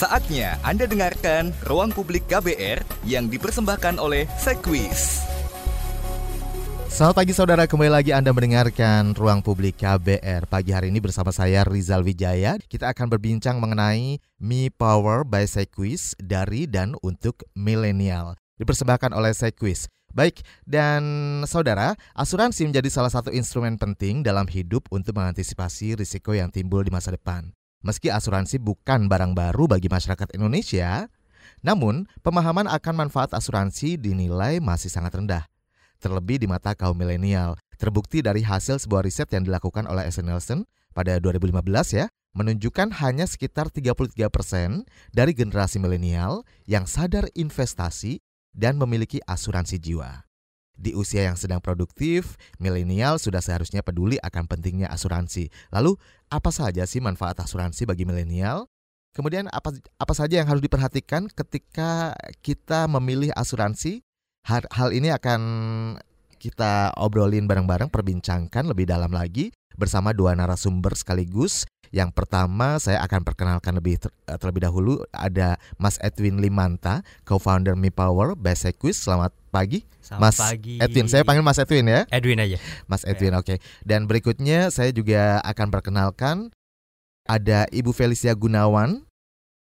Saatnya Anda dengarkan Ruang Publik KBR yang dipersembahkan oleh Sekwis. Selamat pagi saudara, kembali lagi Anda mendengarkan Ruang Publik KBR. Pagi hari ini bersama saya Rizal Wijaya, kita akan berbincang mengenai Me Power by Sequis dari dan untuk milenial. Dipersembahkan oleh Sequis. Baik, dan saudara, asuransi menjadi salah satu instrumen penting dalam hidup untuk mengantisipasi risiko yang timbul di masa depan. Meski asuransi bukan barang baru bagi masyarakat Indonesia, namun pemahaman akan manfaat asuransi dinilai masih sangat rendah. Terlebih di mata kaum milenial. Terbukti dari hasil sebuah riset yang dilakukan oleh S. Nielsen pada 2015 ya, menunjukkan hanya sekitar 33% dari generasi milenial yang sadar investasi dan memiliki asuransi jiwa. Di usia yang sedang produktif, milenial sudah seharusnya peduli akan pentingnya asuransi. Lalu, apa saja sih manfaat asuransi bagi milenial? Kemudian apa apa saja yang harus diperhatikan ketika kita memilih asuransi? Hal, hal ini akan kita obrolin bareng-bareng, perbincangkan lebih dalam lagi bersama dua narasumber sekaligus. Yang pertama saya akan perkenalkan lebih ter, eh, terlebih dahulu ada Mas Edwin Limanta, co-founder Mi Power Quiz. Selamat pagi. Selamat Mas pagi. Edwin, saya panggil Mas Edwin ya. Edwin aja. Mas Edwin, oke. Dan berikutnya saya juga akan perkenalkan ada Ibu Felicia Gunawan,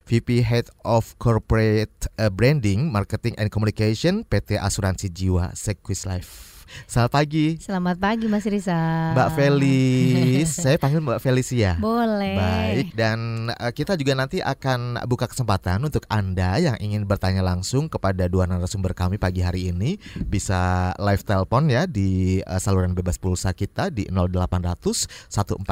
VP Head of Corporate eh, Branding, Marketing and Communication PT Asuransi Jiwa Sequis Life. Selamat pagi. Selamat pagi Mas Risa. Mbak Felis, saya panggil Mbak Felicia. Boleh. Baik, dan uh, kita juga nanti akan buka kesempatan untuk Anda yang ingin bertanya langsung kepada dua narasumber kami pagi hari ini bisa live telepon ya di uh, saluran bebas pulsa kita di 0800 140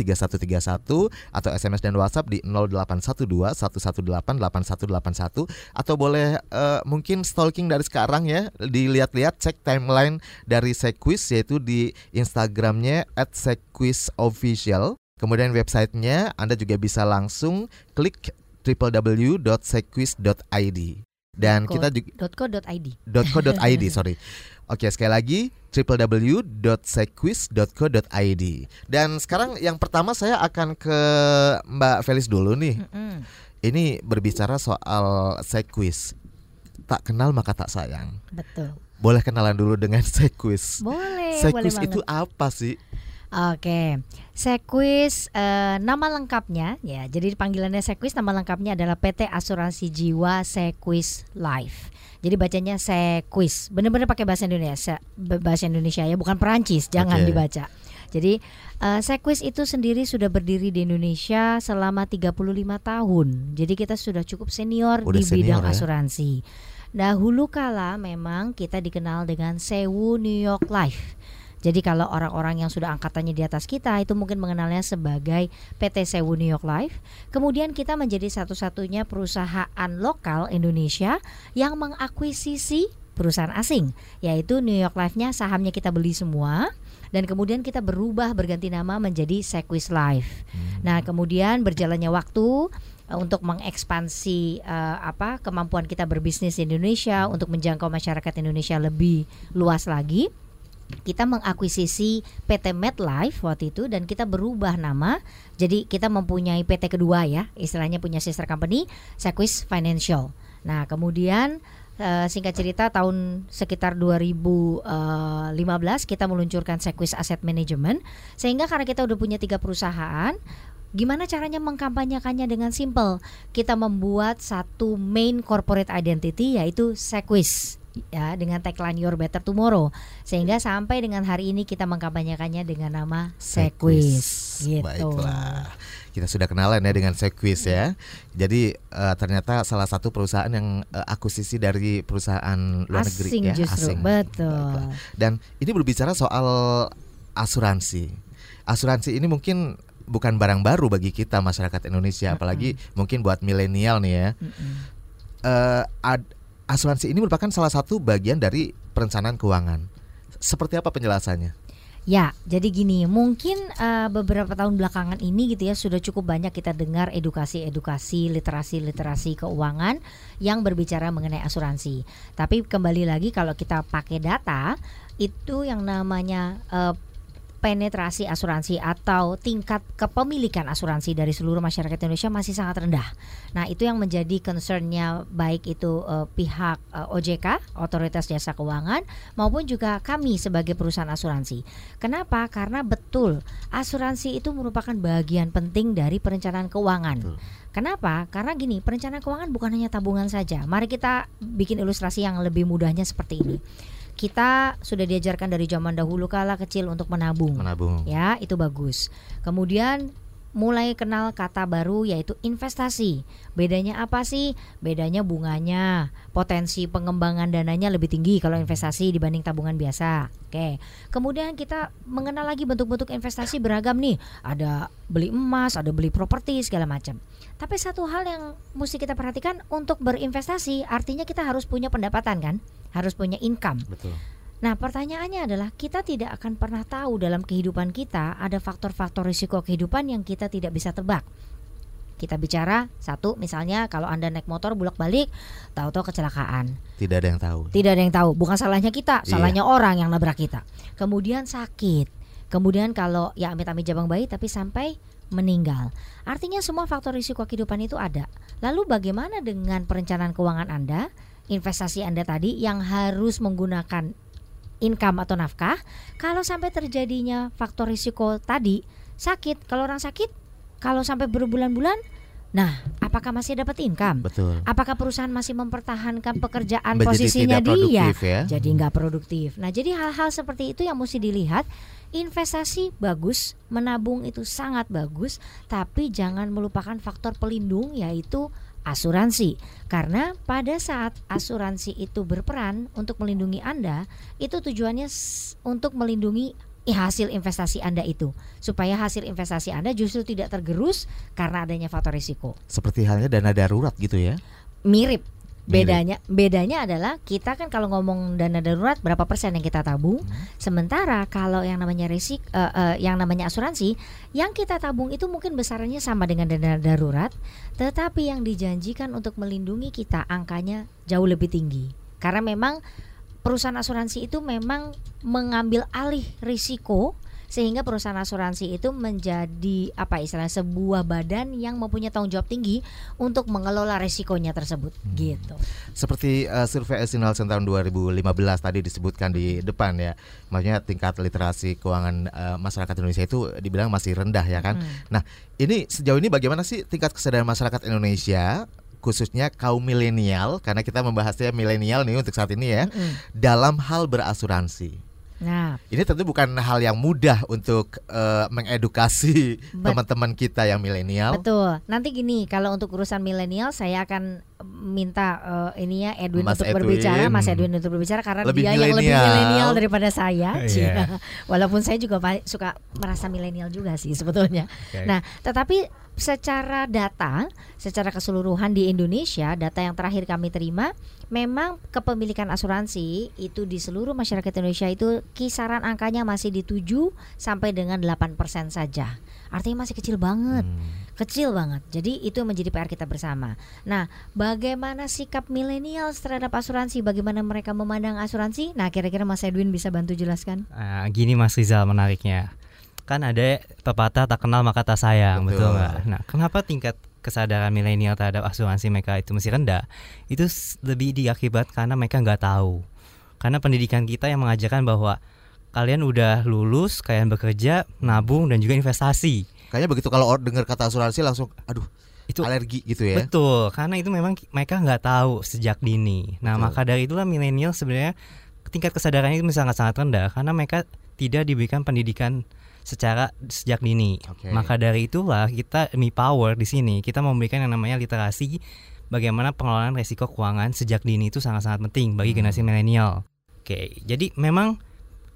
3131 atau SMS dan WhatsApp di 0812 118 8181 atau boleh uh, mungkin stalking dari sekarang ya dilihat-lihat cek timeline dari Sequis yaitu di Instagramnya @sequisofficial. Kemudian websitenya Anda juga bisa langsung klik www.sequis.id dan kita juga .co.id. .co.id sorry. Oke sekali lagi www.sequis.co.id dan sekarang yang pertama saya akan ke Mbak Felis dulu nih. Mm-mm. Ini berbicara soal Sequis. Tak kenal maka tak sayang. Betul. Boleh kenalan dulu dengan Sequis. Boleh. Sequis boleh itu apa sih? Oke, Sequis eh, nama lengkapnya ya. Jadi panggilannya Sequis nama lengkapnya adalah PT Asuransi Jiwa Sequis Life. Jadi bacanya Sequis. Benar-benar pakai bahasa Indonesia, bahasa Indonesia ya, bukan Perancis. Jangan Oke. dibaca. Jadi eh, Sequis itu sendiri sudah berdiri di Indonesia selama 35 tahun. Jadi kita sudah cukup senior Udah di bidang senior ya. asuransi. Dahulu kala memang kita dikenal dengan Sewu New York Life. Jadi kalau orang-orang yang sudah angkatannya di atas kita itu mungkin mengenalnya sebagai PT Sewu New York Life. Kemudian kita menjadi satu-satunya perusahaan lokal Indonesia yang mengakuisisi perusahaan asing, yaitu New York Life-nya sahamnya kita beli semua dan kemudian kita berubah berganti nama menjadi Sequis Life. Nah, kemudian berjalannya waktu eh, untuk mengekspansi eh, apa kemampuan kita berbisnis di Indonesia untuk menjangkau masyarakat Indonesia lebih luas lagi kita mengakuisisi PT MedLife waktu itu dan kita berubah nama. Jadi kita mempunyai PT kedua ya, istilahnya punya sister company, Sequis Financial. Nah, kemudian eh, singkat cerita tahun sekitar 2015 kita meluncurkan Sequis Asset Management sehingga karena kita udah punya tiga perusahaan Gimana caranya mengkampanyekannya dengan simple? Kita membuat satu main corporate identity yaitu Sequis ya dengan tagline Your Better Tomorrow sehingga sampai dengan hari ini kita mengkampanyekannya dengan nama Sequis gitu. Baiklah. Kita sudah kenalan ya dengan Sequis ya. Jadi eh, ternyata salah satu perusahaan yang eh, akuisisi dari perusahaan luar negeri Asing ya, justru asing. betul. Baiklah. Dan ini berbicara soal asuransi. Asuransi ini mungkin bukan barang baru bagi kita masyarakat Indonesia, apalagi mungkin buat milenial nih ya. Mm-mm. Eh, ad- asuransi ini merupakan salah satu bagian dari perencanaan keuangan. Seperti apa penjelasannya? Ya, jadi gini, mungkin eh, beberapa tahun belakangan ini gitu ya sudah cukup banyak kita dengar edukasi-edukasi, literasi-literasi keuangan yang berbicara mengenai asuransi. Tapi kembali lagi kalau kita pakai data, itu yang namanya eh, penetrasi asuransi atau tingkat kepemilikan asuransi dari seluruh masyarakat Indonesia masih sangat rendah. Nah, itu yang menjadi concernnya baik itu uh, pihak uh, OJK, Otoritas Jasa Keuangan, maupun juga kami sebagai perusahaan asuransi. Kenapa? Karena betul asuransi itu merupakan bagian penting dari perencanaan keuangan. Betul. Kenapa? Karena gini, perencanaan keuangan bukan hanya tabungan saja. Mari kita bikin ilustrasi yang lebih mudahnya seperti ini kita sudah diajarkan dari zaman dahulu kala kecil untuk menabung. Menabung. Ya, itu bagus. Kemudian mulai kenal kata baru yaitu investasi. Bedanya apa sih? Bedanya bunganya, potensi pengembangan dananya lebih tinggi kalau investasi dibanding tabungan biasa. Oke. Kemudian kita mengenal lagi bentuk-bentuk investasi beragam nih. Ada beli emas, ada beli properti segala macam. Tapi satu hal yang mesti kita perhatikan untuk berinvestasi artinya kita harus punya pendapatan kan? Harus punya income. Betul. Nah, pertanyaannya adalah kita tidak akan pernah tahu dalam kehidupan kita ada faktor-faktor risiko kehidupan yang kita tidak bisa tebak. Kita bicara satu misalnya kalau Anda naik motor bolak-balik tahu-tahu kecelakaan. Tidak ada yang tahu. Tidak ada yang tahu, bukan salahnya kita, iya. salahnya orang yang nabrak kita. Kemudian sakit. Kemudian kalau ya amit-amit jabang bayi tapi sampai meninggal. Artinya semua faktor risiko kehidupan itu ada. Lalu bagaimana dengan perencanaan keuangan Anda? investasi Anda tadi yang harus menggunakan income atau nafkah kalau sampai terjadinya faktor risiko tadi sakit kalau orang sakit kalau sampai berbulan-bulan Nah, apakah masih dapat income? Betul. Apakah perusahaan masih mempertahankan pekerjaan Menjadi posisinya dia? Ya? Jadi nggak produktif. Nah, jadi hal-hal seperti itu yang mesti dilihat. Investasi bagus, menabung itu sangat bagus, tapi jangan melupakan faktor pelindung yaitu asuransi. Karena pada saat asuransi itu berperan untuk melindungi Anda, itu tujuannya untuk melindungi hasil investasi Anda itu supaya hasil investasi Anda justru tidak tergerus karena adanya faktor risiko. Seperti halnya dana darurat gitu ya. Mirip Bedanya bedanya adalah kita kan kalau ngomong dana darurat berapa persen yang kita tabung, hmm. sementara kalau yang namanya risik uh, uh, yang namanya asuransi yang kita tabung itu mungkin besarnya sama dengan dana darurat, tetapi yang dijanjikan untuk melindungi kita angkanya jauh lebih tinggi. Karena memang perusahaan asuransi itu memang mengambil alih risiko sehingga perusahaan asuransi itu menjadi apa istilah sebuah badan yang mempunyai tanggung jawab tinggi untuk mengelola resikonya tersebut hmm. gitu. Seperti uh, survei Esinalsen tahun 2015 tadi disebutkan di depan ya, maksudnya tingkat literasi keuangan uh, masyarakat Indonesia itu dibilang masih rendah ya kan. Hmm. Nah, ini sejauh ini bagaimana sih tingkat kesadaran masyarakat Indonesia khususnya kaum milenial karena kita membahasnya milenial nih untuk saat ini ya mm -hmm. dalam hal berasuransi. Nah, ini tentu bukan hal yang mudah untuk uh, mengedukasi teman-teman kita yang milenial. Betul. Nanti gini, kalau untuk urusan milenial saya akan minta uh, ini ya Edwin Mas untuk Edwin. berbicara, Mas Edwin untuk berbicara karena lebih dia millennial. yang lebih milenial daripada saya. yeah. Walaupun saya juga suka merasa milenial juga sih sebetulnya. Okay. Nah, tetapi secara data, secara keseluruhan di Indonesia, data yang terakhir kami terima, memang kepemilikan asuransi itu di seluruh masyarakat Indonesia itu kisaran angkanya masih di 7 sampai dengan 8% saja. Artinya masih kecil banget. Hmm. Kecil banget. Jadi itu menjadi PR kita bersama. Nah, bagaimana sikap milenial terhadap asuransi? Bagaimana mereka memandang asuransi? Nah, kira-kira Mas Edwin bisa bantu jelaskan? Uh, gini Mas Rizal menariknya kan ada pepatah tak kenal maka tak sayang betul. nggak? Nah kenapa tingkat kesadaran milenial terhadap asuransi mereka itu masih rendah? Itu lebih diakibat karena mereka nggak tahu. Karena pendidikan kita yang mengajarkan bahwa kalian udah lulus kalian bekerja nabung dan juga investasi. Kayaknya begitu kalau dengar kata asuransi langsung aduh itu alergi gitu ya. Betul karena itu memang mereka nggak tahu sejak dini. Nah betul. maka dari itulah milenial sebenarnya tingkat kesadarannya itu sangat sangat rendah karena mereka tidak diberikan pendidikan secara sejak dini. Okay. Maka dari itulah kita Mi Power di sini kita memberikan yang namanya literasi bagaimana pengelolaan resiko keuangan sejak dini itu sangat-sangat penting bagi hmm. generasi milenial. Oke, jadi memang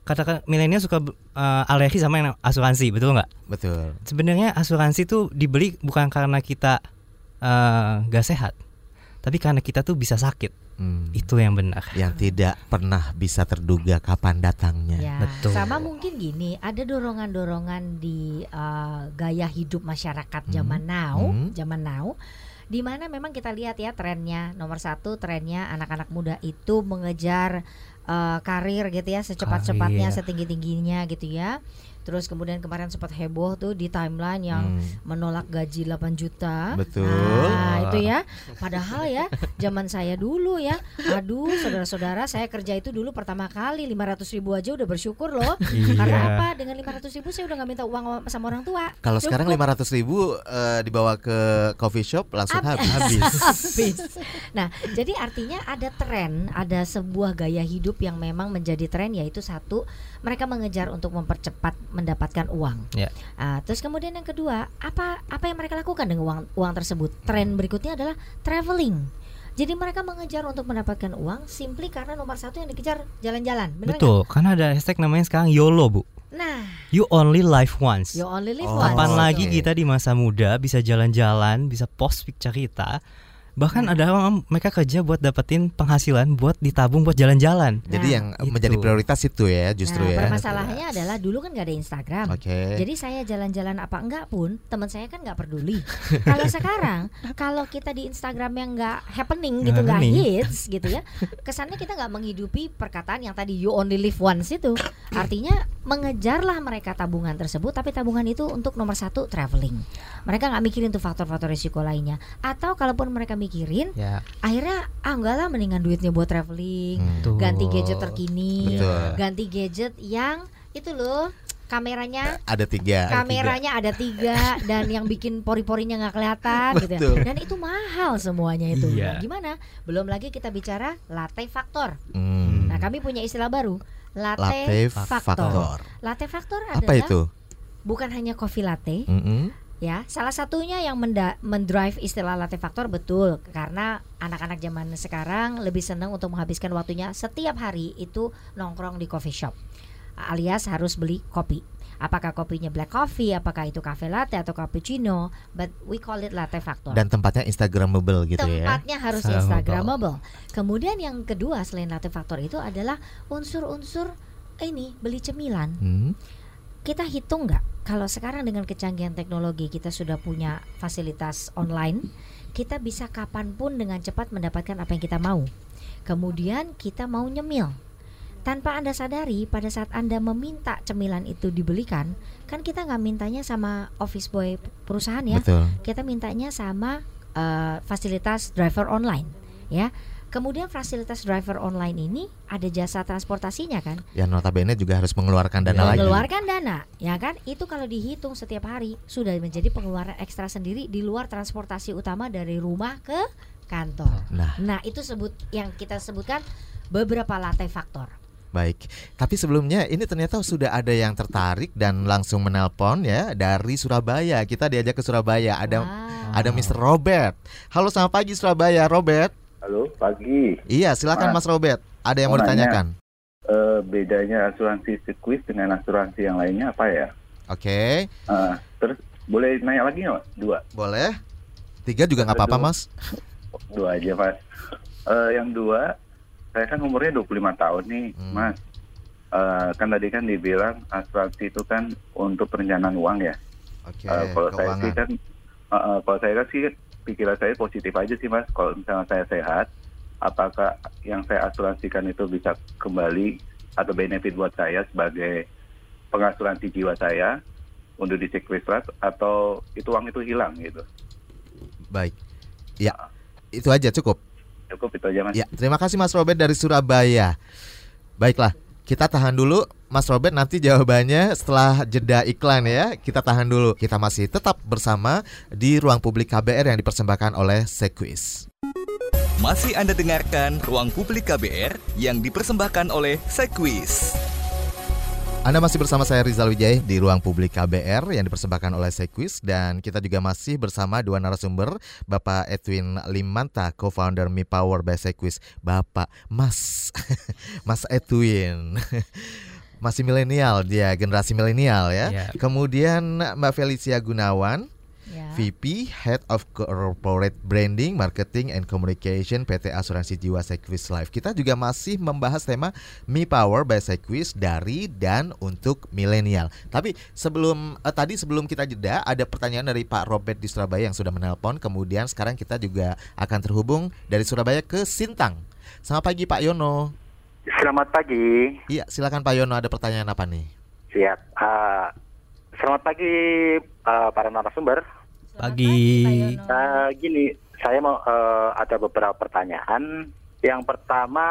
kata milenial suka uh, alergi sama yang asuransi, betul nggak? Betul. Sebenarnya asuransi itu dibeli bukan karena kita uh, gak sehat, tapi karena kita tuh bisa sakit. Hmm. Itu yang benar. Yang tidak pernah bisa terduga kapan datangnya. Ya, Betul. Sama mungkin gini, ada dorongan-dorongan di uh, gaya hidup masyarakat hmm. zaman now, hmm. zaman now di mana memang kita lihat ya trennya nomor satu trennya anak-anak muda itu mengejar uh, karir gitu ya secepat-cepatnya setinggi-tingginya gitu ya Terus kemudian kemarin sempat heboh tuh di timeline yang Hmm. menolak gaji 8 juta. Betul. Nah, itu ya. Padahal ya zaman saya dulu ya. Aduh, saudara-saudara, saya kerja itu dulu pertama kali 500 ribu aja udah bersyukur loh. Iya. Karena apa? Dengan 500 ribu saya udah nggak minta uang sama orang tua. Kalau sekarang Cukup. 500 ribu eh, dibawa ke coffee shop langsung Hab- habis. habis. Nah, jadi artinya ada tren, ada sebuah gaya hidup yang memang menjadi tren yaitu satu, mereka mengejar untuk mempercepat mendapatkan uang. Ya. Ah, terus kemudian yang kedua, apa apa yang mereka lakukan dengan uang uang tersebut? Tren berikutnya adalah traveling. Jadi mereka mengejar untuk mendapatkan uang simply karena nomor satu yang dikejar jalan-jalan? Betul, karena ada hashtag namanya sekarang YOLO, Bu. Nah, You only live once. you only live Oh, once. Kapan oke. lagi kita di masa muda bisa jalan-jalan, bisa post picture kita. Bahkan ada orang mereka kerja buat dapetin penghasilan buat ditabung buat jalan-jalan. Jadi Nah, yang itu. menjadi prioritas itu ya justru nah, ya. permasalahannya adalah dulu kan nggak ada Instagram. Oke. Jadi saya jalan-jalan apa enggak pun teman saya kan nggak peduli. kalau sekarang kalau kita di Instagram yang nggak happening gitu nggak hits gitu ya, kesannya kita nggak menghidupi perkataan yang tadi you only live once itu. Artinya mengejarlah mereka tabungan tersebut, tapi tabungan itu untuk nomor satu traveling. Mereka nggak mikirin tuh faktor-faktor risiko lainnya. Atau kalaupun mereka mikirin, Ya, akhirnya ah enggak lah mendingan duitnya buat traveling, Hmm. tuh. ganti gadget terkini, Betul. ganti gadget yang itu loh kameranya Ada tiga. kameranya ada tiga dan yang bikin pori-porinya nggak kelihatan gitu ya. Betul. dan itu mahal semuanya itu Iya. Nah, gimana belum lagi kita bicara latte factor Hmm. nah kami punya istilah baru latte, Latte factor. factor. latte factor Apa adalah itu? bukan hanya coffee latte Mm-mm. Ya salah satunya yang menda- mendrive istilah latte factor betul karena anak-anak zaman sekarang lebih senang untuk menghabiskan waktunya setiap hari itu nongkrong di coffee shop alias harus beli kopi apakah kopinya black coffee apakah itu cafe latte atau cappuccino but we call it latte factor Dan tempatnya Instagramable gitu ya. tempatnya harus Instagramable. instagramable kemudian yang kedua selain latte factor itu adalah unsur-unsur ini beli cemilan Hmm. Kita hitung nggak? Kalau sekarang dengan kecanggihan teknologi kita sudah punya fasilitas online kita bisa kapan pun dengan cepat mendapatkan apa yang kita mau. Kemudian kita mau nyemil. Tanpa anda sadari pada saat anda meminta cemilan itu dibelikan kan kita nggak mintanya sama office boy perusahaan ya. Betul. kita mintanya sama eh, fasilitas driver online ya kemudian fasilitas driver online ini ada jasa transportasinya kan Ya notabene juga harus mengeluarkan dana Ya, lagi. mengeluarkan dana ya kan itu kalau dihitung setiap hari sudah menjadi pengeluaran ekstra sendiri di luar transportasi utama dari rumah ke kantor Nah, nah itu sebut yang kita sebutkan beberapa latte faktor baik. Tapi sebelumnya ini ternyata sudah ada yang tertarik dan langsung menelpon ya dari Surabaya. Kita diajak ke Surabaya. Ada Wow. ada Mr. Robert. Halo, selamat pagi Surabaya, Robert. Halo, pagi. Iya, silakan Mas Mas. Robert. Ada yang mau nanya. ditanyakan? Eh, bedanya asuransi sirkuit dengan asuransi yang lainnya apa ya? Oke, Eh, terus boleh nanya lagi nggak? Dua, boleh. Tiga juga nggak apa-apa. Mas. dua aja mas. Eh, yang dua, saya kan umurnya 25 tahun nih, Hmm. mas. Eh, kan tadi kan dibilang asuransi itu kan untuk perencanaan uang ya. Oke, Eh, kalau saya sih keuangan. kan, kalau saya kan sih pikiran saya positif aja sih mas. Kalau misalnya saya sehat, apakah yang saya asuransikan itu bisa kembali atau benefit buat saya sebagai pengasuransi jiwa saya untuk di sequestrat atau itu uang itu hilang gitu. Baik. Ya, itu aja cukup. Cukup itu aja mas. Ya, terima kasih Mas Robert dari Surabaya. Baiklah, kita tahan dulu Mas Robert nanti jawabannya setelah jeda iklan ya. Kita tahan dulu. Kita masih tetap bersama di ruang publik KBR yang dipersembahkan oleh Sequis. Masih Anda dengarkan Ruang Publik KBR yang dipersembahkan oleh Sekwis. Anda masih bersama saya Rizal Wijaya di ruang publik KBR yang dipersembahkan oleh Sequis dan kita juga masih bersama dua narasumber Bapak Edwin Limanta, co-founder Mi Power by Sequis. Bapak, Mas, Mas Edwin. Masih milenial dia, generasi milenial ya. Ya. Kemudian Mbak Felicia Gunawan, ya. VP Head of Corporate Branding, Marketing and Communication PT Asuransi Jiwa Sequis Life. Kita juga masih membahas tema Me Power by Sequis dari dan untuk milenial. Tapi sebelum eh, tadi sebelum kita jeda ada pertanyaan dari Pak Robert di Surabaya yang sudah menelpon. Kemudian sekarang kita juga akan terhubung dari Surabaya ke Sintang. Selamat pagi Pak Yono. Selamat pagi. Iya, silakan Pak Yono ada pertanyaan apa nih? Siap. Uh, selamat pagi uh, para narasumber. Pagi. Uh, gini, saya mau uh, ada beberapa pertanyaan. Yang pertama,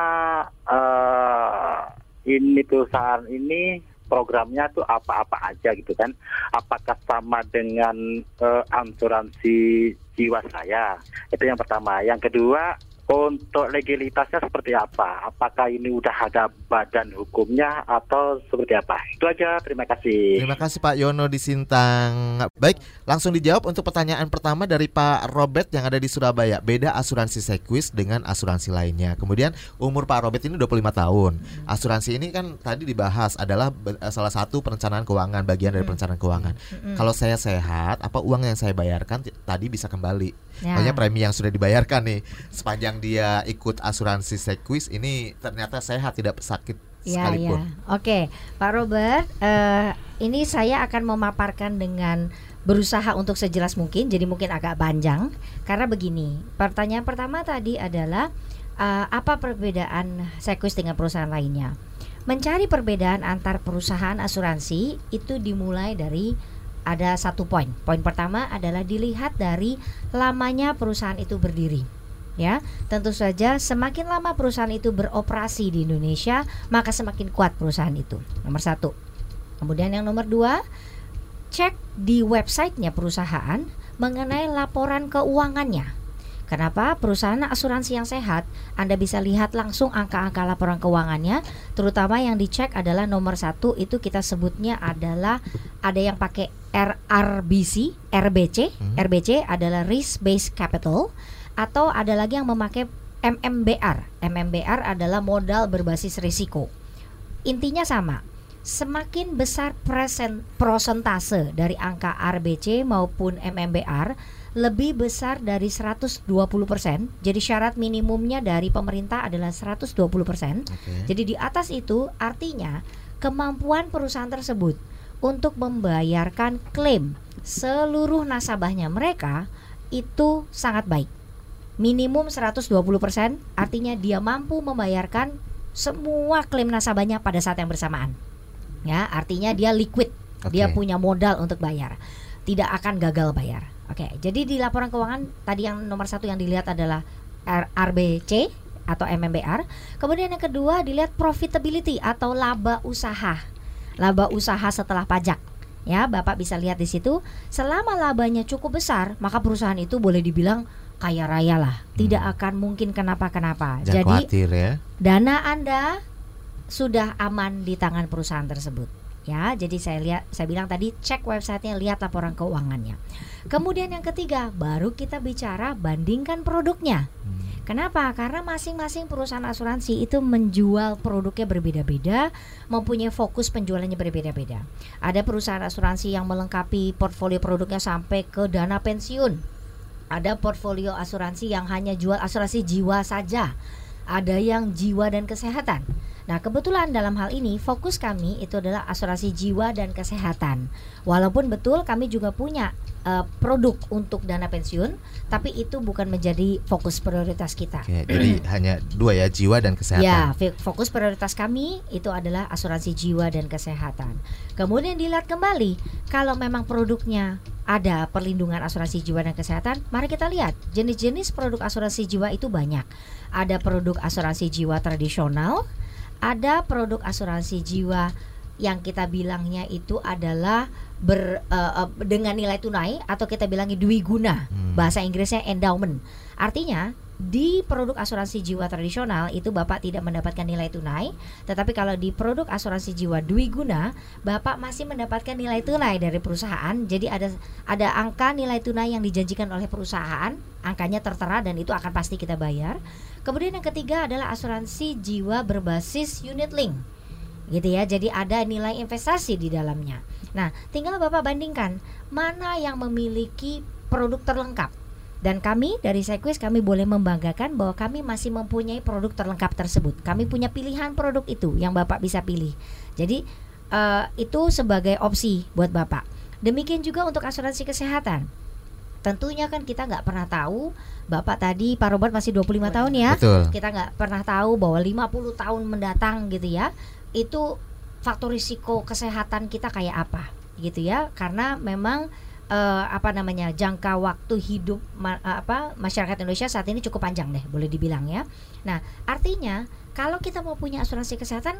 uh, ini perusahaan ini programnya tuh apa-apa aja gitu kan? Apakah sama dengan uh, asuransi jiwa saya? Itu yang pertama. Yang kedua, untuk legalitasnya seperti apa? Apakah ini udah ada badan hukumnya atau seperti apa? Itu aja. Terima kasih. Terima kasih Pak Yono di Sintang. Baik, langsung dijawab untuk pertanyaan pertama dari Pak Robert yang ada di Surabaya. Beda asuransi Sequis dengan asuransi lainnya. Kemudian umur Pak Robert ini 25 tahun. Asuransi ini kan tadi dibahas adalah eh, salah satu perencanaan keuangan, bagian dari perencanaan keuangan. Kalau saya sehat, apa uang yang saya bayarkan tadi bisa kembali Ya. Banyak premi yang sudah dibayarkan nih sepanjang dia ikut asuransi Sequis ini ternyata sehat tidak sakit Ya, sekalipun. ya. Oke, Pak Robert, eh, ini saya akan memaparkan dengan berusaha untuk sejelas mungkin, jadi mungkin agak panjang karena begini. Pertanyaan pertama tadi adalah eh, apa perbedaan Sequis dengan perusahaan lainnya? Mencari perbedaan antar perusahaan asuransi itu dimulai dari ada satu poin. Poin pertama adalah dilihat dari lamanya perusahaan itu berdiri ya. Tentu saja semakin lama perusahaan itu beroperasi di Indonesia maka semakin kuat perusahaan itu. Nomor satu. Kemudian yang nomor dua cek di websitenya perusahaan mengenai laporan keuangannya Kenapa? Perusahaan asuransi yang sehat, Anda bisa lihat langsung angka-angka laporan keuangannya, terutama yang dicek adalah nomor satu itu kita sebutnya adalah ada yang pakai RRBC, RBC, RBC adalah risk based capital, atau ada lagi yang memakai MMBR. MMBR adalah modal berbasis risiko. Intinya sama. Semakin besar presen, prosentase dari angka RBC maupun MMBR lebih besar dari 120%. Jadi syarat minimumnya dari pemerintah adalah 120%. Jadi di atas itu artinya kemampuan perusahaan tersebut untuk membayarkan klaim seluruh nasabahnya mereka itu sangat baik. Minimum 120% artinya dia mampu membayarkan semua klaim nasabahnya pada saat yang bersamaan. Ya, artinya dia liquid. Dia Oke. punya modal untuk bayar. Tidak akan gagal bayar. Oke, jadi di laporan keuangan tadi yang nomor satu yang dilihat adalah R- RBC atau MMBR. Kemudian yang kedua dilihat profitability atau laba usaha. Laba usaha setelah pajak. Ya, Bapak bisa lihat di situ. Selama labanya cukup besar, maka perusahaan itu boleh dibilang kaya raya lah. Tidak akan mungkin kenapa-kenapa. Jangan Jadi khawatir ya. dana Anda sudah aman di tangan perusahaan tersebut. Ya, jadi saya lihat saya bilang tadi cek websitenya, lihat laporan keuangannya. Kemudian yang ketiga, baru kita bicara bandingkan produknya. Kenapa? Karena masing-masing perusahaan asuransi itu menjual produknya berbeda-beda, mempunyai fokus penjualannya berbeda-beda. Ada perusahaan asuransi yang melengkapi portfolio produknya sampai ke dana pensiun. Ada portfolio asuransi yang hanya jual asuransi jiwa saja. Ada yang jiwa dan kesehatan. Nah, kebetulan dalam hal ini fokus kami itu adalah asuransi jiwa dan kesehatan. Walaupun betul kami juga punya eh, produk untuk dana pensiun, tapi itu bukan menjadi fokus prioritas kita. Oke, jadi hanya dua ya jiwa dan kesehatan. Ya, fokus prioritas kami itu adalah asuransi jiwa dan kesehatan. Kemudian dilihat kembali kalau memang produknya ada perlindungan asuransi jiwa dan kesehatan, mari kita lihat jenis-jenis produk asuransi jiwa itu banyak. Ada produk asuransi jiwa tradisional, ada produk asuransi jiwa yang kita bilangnya itu adalah ber eh, dengan nilai tunai atau kita bilangnya dwi guna. Bahasa Inggrisnya endowment. Artinya di produk asuransi jiwa tradisional itu Bapak tidak mendapatkan nilai tunai tetapi kalau di produk asuransi jiwa dwi guna Bapak masih mendapatkan nilai tunai dari perusahaan jadi ada ada angka nilai tunai yang dijanjikan oleh perusahaan angkanya tertera dan itu akan pasti kita bayar kemudian yang ketiga adalah asuransi jiwa berbasis unit link gitu ya. Jadi ada nilai investasi di dalamnya. Nah, tinggal Bapak bandingkan mana yang memiliki produk terlengkap. Dan kami dari Sequis kami boleh membanggakan bahwa kami masih mempunyai produk terlengkap tersebut. Kami punya pilihan produk itu yang Bapak bisa pilih. Jadi eh, itu sebagai opsi buat Bapak. Demikian juga untuk asuransi kesehatan. Tentunya kan kita nggak pernah tahu Bapak tadi Pak Robert masih 25 tahun ya Betul. kita nggak pernah tahu bahwa 50 tahun mendatang gitu ya itu faktor risiko kesehatan kita kayak apa gitu ya karena memang eh, apa namanya jangka waktu hidup ma- eh, apa masyarakat Indonesia saat ini cukup panjang deh boleh dibilang ya. Nah artinya kalau kita mau punya asuransi kesehatan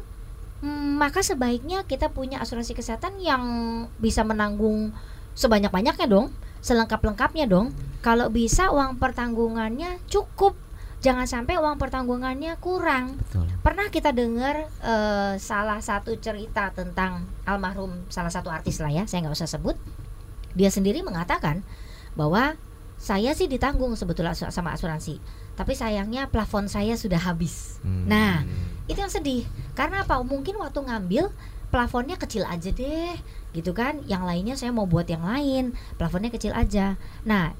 hmm, maka sebaiknya kita punya asuransi kesehatan yang bisa menanggung sebanyak-banyaknya dong, selengkap-lengkapnya dong. Kalau bisa uang pertanggungannya cukup, jangan sampai uang pertanggungannya kurang. Betul. Pernah kita dengar eh, salah satu cerita tentang almarhum salah satu artis lah ya, saya nggak usah sebut. Dia sendiri mengatakan bahwa saya sih ditanggung sebetulnya sama asuransi, tapi sayangnya plafon saya sudah habis. Hmm. Nah, itu yang sedih. Karena apa? Mungkin waktu ngambil plafonnya kecil aja deh, gitu kan? Yang lainnya saya mau buat yang lain, plafonnya kecil aja. Nah,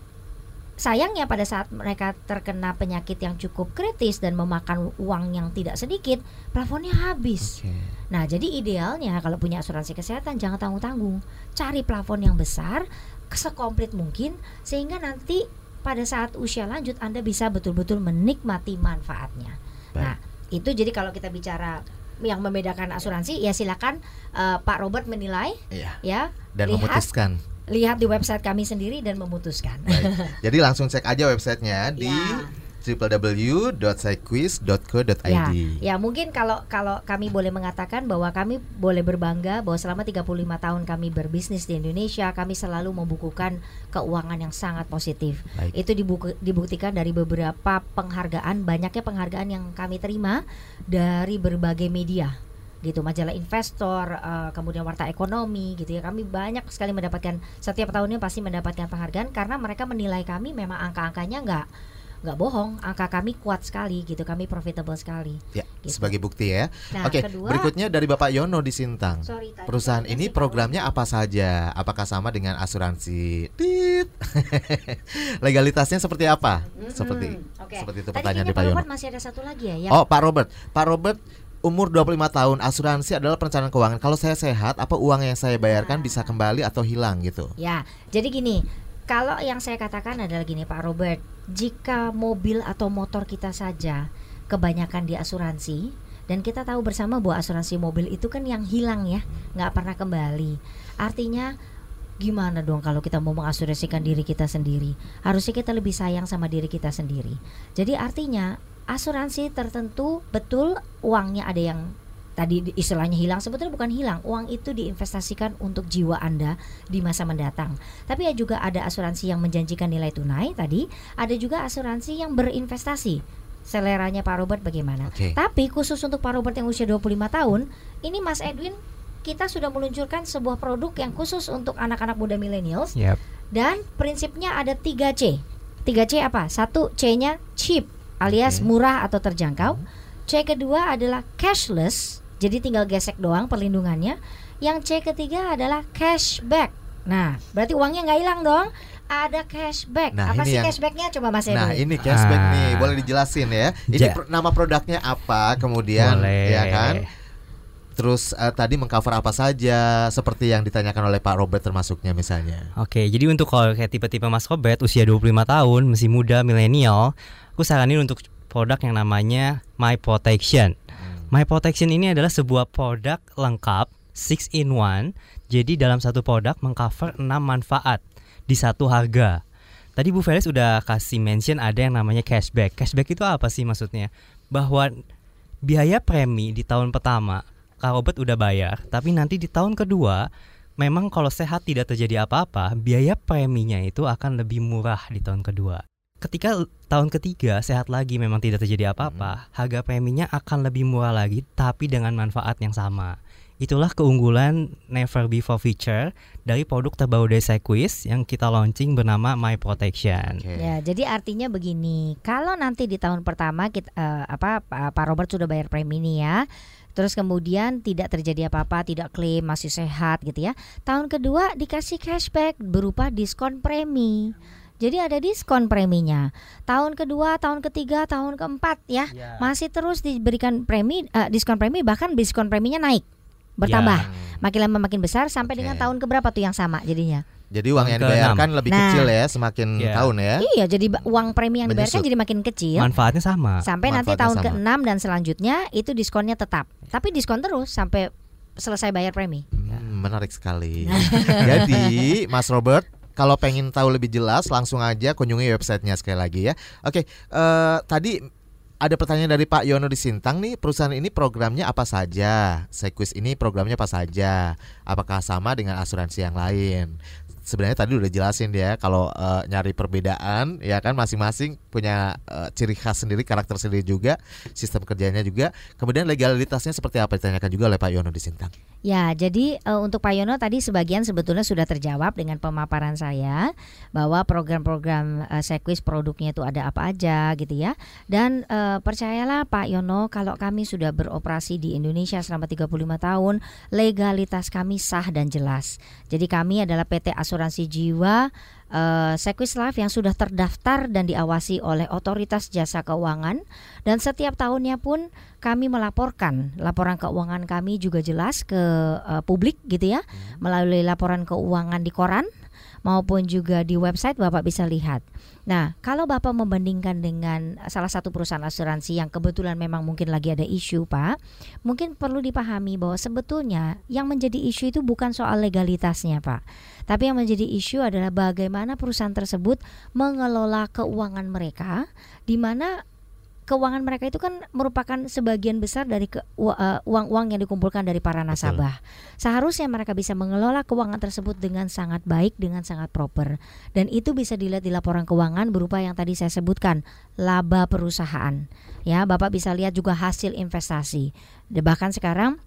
sayangnya pada saat mereka terkena penyakit yang cukup kritis dan memakan uang yang tidak sedikit, plafonnya habis. Oke. Nah, jadi idealnya kalau punya asuransi kesehatan jangan tanggung-tanggung. Cari plafon yang besar, sekomplit mungkin sehingga nanti pada saat usia lanjut Anda bisa betul-betul menikmati manfaatnya. Baik. Nah, itu jadi kalau kita bicara yang membedakan asuransi ya silakan eh, Pak Robert menilai Iya. ya, Dan Lihat. memutuskan. lihat di website kami sendiri dan memutuskan. Baik. Jadi langsung cek aja websitenya di Ya. www.cyquiz.co.id. Ya, ya mungkin kalau kalau kami boleh mengatakan bahwa kami boleh berbangga bahwa selama 35 tahun kami berbisnis di Indonesia, kami selalu membukukan keuangan yang sangat positif. Baik. Itu dibuku- dibuktikan dari beberapa penghargaan, banyaknya penghargaan yang kami terima dari berbagai media gitu majalah investor eh, kemudian warta ekonomi gitu ya kami banyak sekali mendapatkan setiap tahunnya pasti mendapatkan penghargaan karena mereka menilai kami memang angka-angkanya nggak nggak bohong angka kami kuat sekali gitu kami profitable sekali Ya, Gitu. sebagai bukti ya. nah Oke, kedua berikutnya dari Bapak Yono di Sintang. sorry, tadi Perusahaan ini programnya apa saja? Apakah sama dengan asuransi? Tit. Legalitasnya seperti apa? Mm-mm. Seperti Oke. seperti itu pertanyaan dari Pak Yono. Robert masih ada satu lagi ya yang Oh, Pak Robert. Pak Robert umur 25 tahun, asuransi adalah perencanaan keuangan. Kalau saya sehat, apa uang yang saya bayarkan bisa kembali atau hilang gitu? Ya, jadi gini, kalau yang saya katakan adalah gini Pak Robert, jika mobil atau motor kita saja kebanyakan di asuransi dan kita tahu bersama bahwa asuransi mobil itu kan yang hilang ya, nggak pernah kembali. Artinya gimana dong kalau kita mau mengasuransikan diri kita sendiri? Harusnya kita lebih sayang sama diri kita sendiri. Jadi artinya asuransi tertentu betul uangnya ada yang tadi istilahnya hilang sebetulnya bukan hilang uang itu diinvestasikan untuk jiwa anda di masa mendatang tapi ya juga ada asuransi yang menjanjikan nilai tunai tadi ada juga asuransi yang berinvestasi seleranya Pak Robert bagaimana Oke. tapi khusus untuk Pak Robert yang usia 25 tahun ini Mas Edwin kita sudah meluncurkan sebuah produk yang khusus untuk anak-anak muda millennials Yap. dan prinsipnya ada 3C. 3C apa? Satu C-nya cheap alias Oke. murah atau terjangkau. C kedua adalah cashless, jadi tinggal gesek doang perlindungannya. Yang C ketiga adalah cashback. Nah, berarti uangnya nggak hilang dong. Ada cashback. Nah, apa ini sih yang- cashbacknya? Coba Mas Nah, ini cashback Ah. nih, boleh dijelasin ya. Ini Ja- pro- nama produknya apa? Kemudian Boleh. ya kan? Terus eh, tadi mengcover apa saja seperti yang ditanyakan oleh Pak Robert termasuknya misalnya. Oke, jadi untuk kalau kayak tipe-tipe Mas Robert usia 25 tahun, masih muda, milenial, aku saranin untuk produk yang namanya My Protection. My Protection ini adalah sebuah produk lengkap 6 in 1. Jadi dalam satu produk mengcover 6 manfaat di satu harga. Tadi Bu Felis udah kasih mention ada yang namanya cashback. Cashback itu apa sih maksudnya? Bahwa biaya premi di tahun pertama Kak Robert udah bayar, tapi nanti di tahun kedua memang kalau sehat tidak terjadi apa-apa, biaya preminya itu akan lebih murah di tahun kedua. Ketika tahun ketiga sehat lagi memang tidak terjadi apa-apa, harga preminya akan lebih murah lagi tapi dengan manfaat yang sama. Itulah keunggulan Never Before feature dari produk terbaru dari Sequis yang kita launching bernama My Protection. Oke. Ya, jadi artinya begini, kalau nanti di tahun pertama kita eh, apa Pak Pak Robert sudah bayar premi ini ya. Terus kemudian tidak terjadi apa-apa, tidak klaim, masih sehat gitu ya. Tahun kedua dikasih cashback berupa diskon premi. Jadi ada diskon preminya. Tahun kedua, tahun ketiga, tahun keempat ya, masih terus diberikan premi eh, diskon premi bahkan diskon preminya naik. Bertambah. Makin lama makin besar sampai Oke. dengan tahun keberapa tuh yang sama jadinya. Jadi uang Tahun yang ke-enam. dibayarkan lebih Nah. kecil ya semakin Iya. tahun ya. Iya, jadi uang premi yang dibayarkan Menyusut. jadi makin kecil. Manfaatnya sama. sampai nanti Manfaatnya tahun sama. ke-6 dan selanjutnya itu diskonnya tetap. Tapi diskon terus sampai selesai bayar premi. Hmm, menarik sekali. Jadi, Mas Robert, kalau pengen tahu lebih jelas, langsung aja kunjungi websitenya sekali lagi ya. Oke, eh, tadi ada pertanyaan dari Pak Yono di Sintang nih, perusahaan ini programnya apa saja? Sequis ini programnya apa saja? Apakah sama dengan asuransi yang lain? Sebenarnya tadi udah jelasin dia kalau eh, nyari perbedaan ya kan masing-masing punya eh, ciri khas sendiri, karakter sendiri juga, sistem kerjanya juga. Kemudian legalitasnya seperti apa ditanyakan juga oleh Pak Yono di Sintang. Ya, jadi eh, untuk Pak Yono tadi sebagian sebetulnya sudah terjawab dengan pemaparan saya bahwa program-program uh, produknya itu ada apa aja gitu ya. Dan eh, percayalah Pak Yono kalau kami sudah beroperasi di Indonesia selama 35 tahun, legalitas kami sah dan jelas. Jadi kami adalah PT Asuransi Jiwa eh, Sequis Life yang sudah terdaftar dan diawasi oleh Otoritas Jasa Keuangan. Dan setiap tahunnya pun kami melaporkan. Laporan keuangan kami juga jelas ke eh, publik gitu ya melalui laporan keuangan di koran maupun juga di website Bapak bisa lihat. Nah, kalau Bapak membandingkan dengan salah satu perusahaan asuransi yang kebetulan memang mungkin lagi ada isu, Pak, mungkin perlu dipahami bahwa sebetulnya yang menjadi isu itu bukan soal legalitasnya, Pak. Tapi yang menjadi isu adalah bagaimana perusahaan tersebut mengelola keuangan mereka di mana keuangan mereka itu kan merupakan sebagian besar dari eh, uang-uang yang dikumpulkan dari para nasabah. Seharusnya mereka bisa mengelola keuangan tersebut dengan sangat baik, dengan sangat proper. Dan itu bisa dilihat di laporan keuangan berupa yang tadi saya sebutkan, laba perusahaan. Ya, Bapak bisa lihat juga hasil investasi. Bahkan sekarang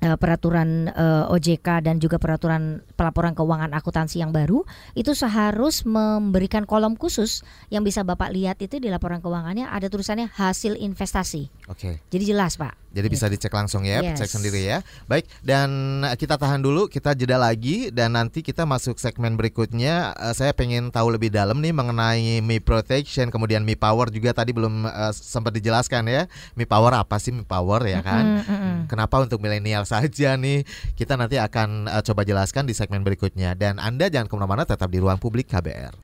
eh, peraturan eh, OJK dan juga peraturan pelaporan keuangan akuntansi yang baru itu seharus memberikan kolom khusus yang bisa Bapak lihat itu di laporan keuangannya ada tulisannya hasil investasi. Oke. Jadi jelas, Pak. Jadi bisa dicek langsung ya, Yes. cek sendiri ya. Baik, dan eh, kita tahan dulu, kita jeda lagi dan nanti kita masuk segmen berikutnya. Eh, saya pengen tahu lebih dalam nih mengenai Mi Protection, kemudian Mi Power juga tadi belum eh, sempat dijelaskan ya. Mi Power apa sih Mi Power ya kan? Mm, mm, mm. Kenapa untuk milenial saja nih? Kita nanti akan eh, coba jelaskan di segmen berikutnya. Dan Anda jangan ke mana-mana, tetap di ruang publik KBR.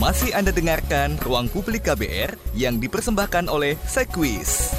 Masih Anda dengarkan Ruang Publik KBR yang dipersembahkan oleh Sequis.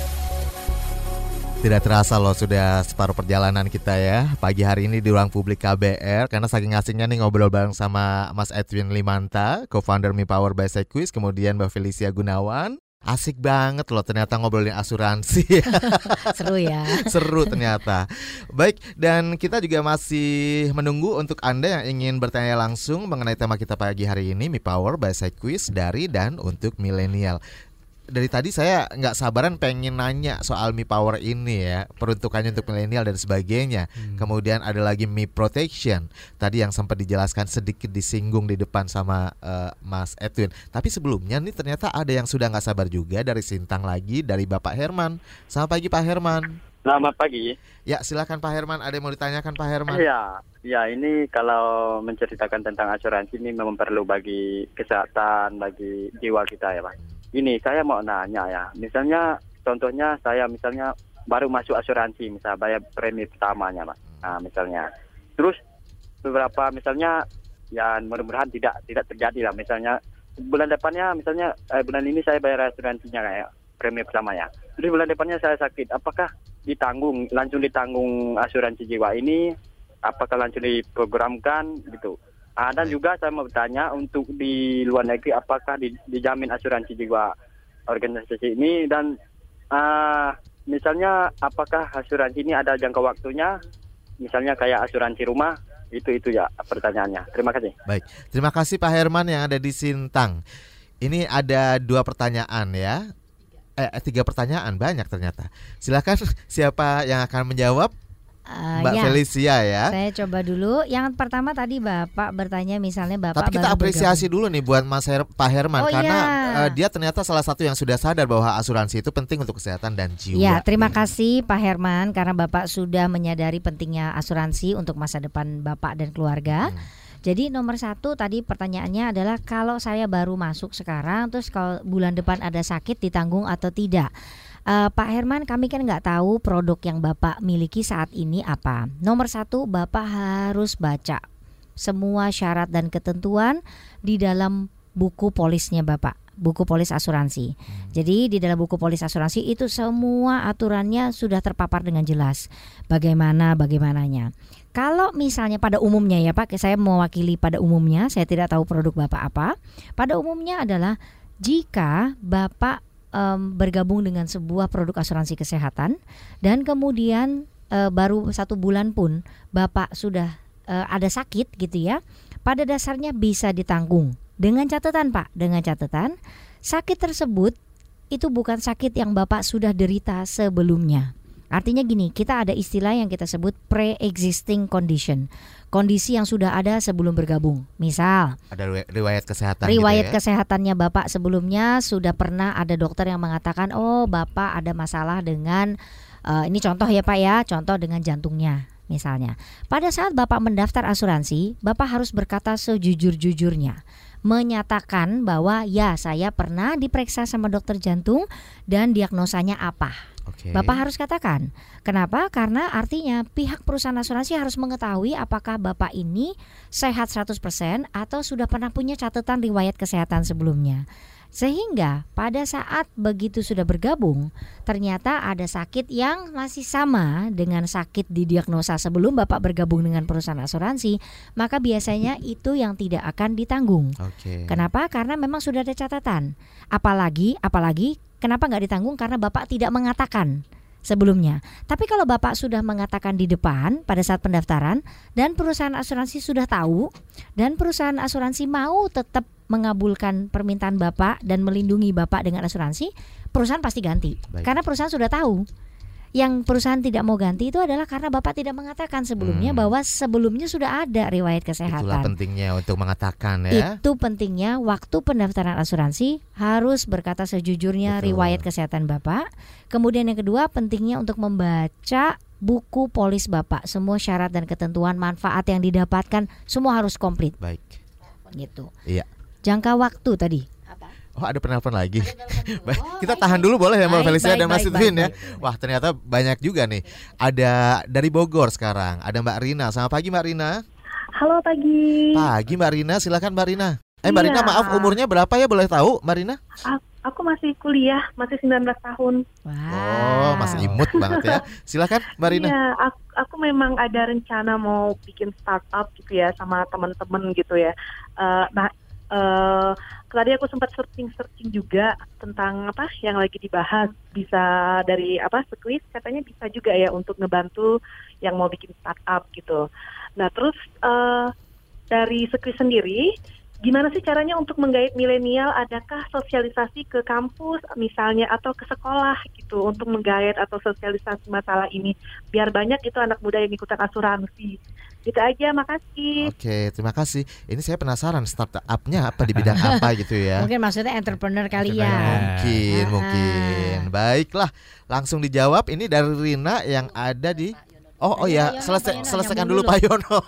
Tidak terasa loh sudah separuh perjalanan kita ya. Pagi hari ini di ruang publik KBR Karena saking asingnya nih ngobrol bareng sama Mas Edwin Limanta Co-founder Mi Power by Sequis Kemudian Mbak Felicia Gunawan. Asik banget loh ternyata ngobrolin asuransi. Seru ya. Seru ternyata. Baik dan kita juga masih menunggu untuk Anda yang ingin bertanya langsung Mengenai tema kita pagi hari ini Mi Power by Sequis Dari dan untuk milenial dari tadi saya nggak sabaran pengen nanya soal Mi Power ini ya peruntukannya untuk milenial dan sebagainya. Kemudian ada lagi Mi Protection tadi yang sempat dijelaskan sedikit disinggung di depan sama eh, Mas Edwin. Tapi sebelumnya nih ternyata ada yang sudah nggak sabar juga dari Sintang lagi dari Bapak Herman. Selamat pagi Pak Herman. Selamat pagi. Ya silakan Pak Herman. Ada yang mau ditanyakan Pak Herman? Ya, ya ini kalau menceritakan tentang asuransi ini memang perlu bagi kesehatan, bagi jiwa kita ya Pak. Ini saya mau nanya ya, misalnya contohnya saya misalnya baru masuk asuransi, misalnya bayar premi pertamanya Pak. Nah misalnya, terus beberapa misalnya ya mudah-mudahan tidak tidak terjadi lah. Misalnya bulan depannya misalnya eh, bulan ini saya bayar asuransinya kayak premi pertamanya. Terus bulan depannya saya sakit, apakah ditanggung langsung ditanggung asuransi jiwa ini? Apakah langsung diprogramkan gitu ah, dan juga saya mau bertanya untuk di luar negeri apakah di- dijamin asuransi jiwa organisasi ini dan ah, misalnya apakah asuransi ini ada jangka waktunya misalnya kayak asuransi rumah itu itu ya pertanyaannya terima kasih Baik, terima kasih Pak Herman yang ada di Sintang. Ini ada dua pertanyaan ya. Eh, eh, tiga pertanyaan banyak ternyata. Silakan siapa yang akan menjawab? Eh, Mbak ya. Felicia ya. Saya coba dulu. Yang pertama tadi Bapak bertanya misalnya Bapak Tapi kita apresiasi dulu nih buat Mas Her Pak Herman Oh, karena iya. eh, dia ternyata salah satu yang sudah sadar bahwa asuransi itu penting untuk kesehatan dan jiwa. Ya, terima kasih Pak Herman karena Bapak sudah menyadari pentingnya asuransi untuk masa depan Bapak dan keluarga. Hmm. Jadi nomor satu tadi pertanyaannya adalah kalau saya baru masuk sekarang, terus kalau bulan depan ada sakit ditanggung atau tidak? Eh, Pak Herman, kami kan nggak tahu produk yang Bapak miliki saat ini apa. Nomor satu, Bapak harus baca semua syarat dan ketentuan di dalam buku polisnya Bapak. buku polis asuransi. Jadi di dalam buku polis asuransi itu semua aturannya sudah terpapar dengan jelas. Bagaimana bagaimananya. Kalau misalnya pada umumnya ya Pak, saya mewakili pada umumnya, saya tidak tahu produk Bapak apa. Pada umumnya adalah jika Bapak em, bergabung dengan sebuah produk asuransi kesehatan dan kemudian eh, baru satu bulan pun Bapak sudah eh, ada sakit gitu ya, pada dasarnya bisa ditanggung dengan catatan Pak, dengan catatan sakit tersebut itu bukan sakit yang Bapak sudah derita sebelumnya. Artinya gini, kita ada istilah yang kita sebut pre-existing condition. Kondisi yang sudah ada sebelum bergabung. Misal, Ada riwa- riwayat kesehatan riwayat gitu ya. kesehatannya Bapak sebelumnya sudah pernah ada dokter yang mengatakan, "Oh, Bapak ada masalah dengan eh, ini contoh ya Pak ya, contoh dengan jantungnya." Misalnya, pada saat Bapak mendaftar asuransi, Bapak harus berkata sejujur-jujurnya menyatakan bahwa ya saya pernah diperiksa sama dokter jantung dan diagnosanya apa. Oke. Bapak harus katakan. Kenapa? Karena artinya pihak perusahaan asuransi harus mengetahui apakah Bapak ini sehat 100% atau sudah pernah punya catatan riwayat kesehatan sebelumnya. Sehingga pada saat begitu sudah bergabung, ternyata ada sakit yang masih sama dengan sakit didiagnosa sebelum Bapak bergabung dengan perusahaan asuransi, maka biasanya itu yang tidak akan ditanggung. Oke. Kenapa? Karena memang sudah ada catatan. Apalagi, apalagi kenapa nggak ditanggung? Karena bapak tidak mengatakan sebelumnya. Tapi kalau bapak sudah mengatakan di depan pada saat pendaftaran dan perusahaan asuransi sudah tahu dan perusahaan asuransi mau tetap mengabulkan permintaan bapak dan melindungi bapak dengan asuransi, perusahaan pasti ganti. Baik. Karena perusahaan sudah tahu. Yang perusahaan tidak mau ganti itu adalah karena bapak tidak mengatakan sebelumnya Hmm. bahwa sebelumnya sudah ada riwayat kesehatan. Itulah pentingnya untuk mengatakan ya. Itu pentingnya waktu pendaftaran asuransi harus berkata sejujurnya Betul. riwayat kesehatan Bapak. Kemudian yang kedua pentingnya untuk membaca buku polis Bapak. Semua syarat dan ketentuan manfaat yang didapatkan semua harus komplit Baik. gitu. Iya. Jangka waktu tadi. Oh ada penelpon lagi. Baik, kita tahan dulu boleh ya Mbak Felicia baik, dan Mas baik, Edwin baik, ya. Wah ternyata banyak juga nih. Ada dari Bogor sekarang. Ada Mbak Rina. Selamat pagi Mbak Rina. Halo pagi. Pagi Mbak Rina. Silakan Mbak Rina. Eh Mbak Iya. Rina maaf umurnya berapa ya boleh tahu Mbak Rina? Aku masih kuliah, masih 19 tahun. Oh masih imut banget ya. Silakan Mbak Rina. Iya, aku, aku memang ada rencana mau bikin startup gitu ya sama teman-teman gitu ya. Eh, nah, eh tadi aku sempat searching-searching juga tentang apa yang lagi dibahas. Bisa dari apa Squeeze katanya bisa juga ya untuk ngebantu yang mau bikin startup gitu. Nah, terus eh dari Squeeze sendiri gimana sih caranya untuk menggait milenial? Adakah sosialisasi ke kampus misalnya atau ke sekolah gitu untuk menggait atau sosialisasi masalah ini biar banyak itu anak muda yang ikutan asuransi. Gitu aja, makasih. Oke terima kasih. Ini saya penasaran startupnya apa di bidang apa gitu ya. Mungkin maksudnya entrepreneur kali ya. Mungkin, Ah. mungkin. Baiklah, langsung dijawab. Ini dari Rina yang ada di Oh, oh ya, selesai selesaikan dulu. Pak Yono.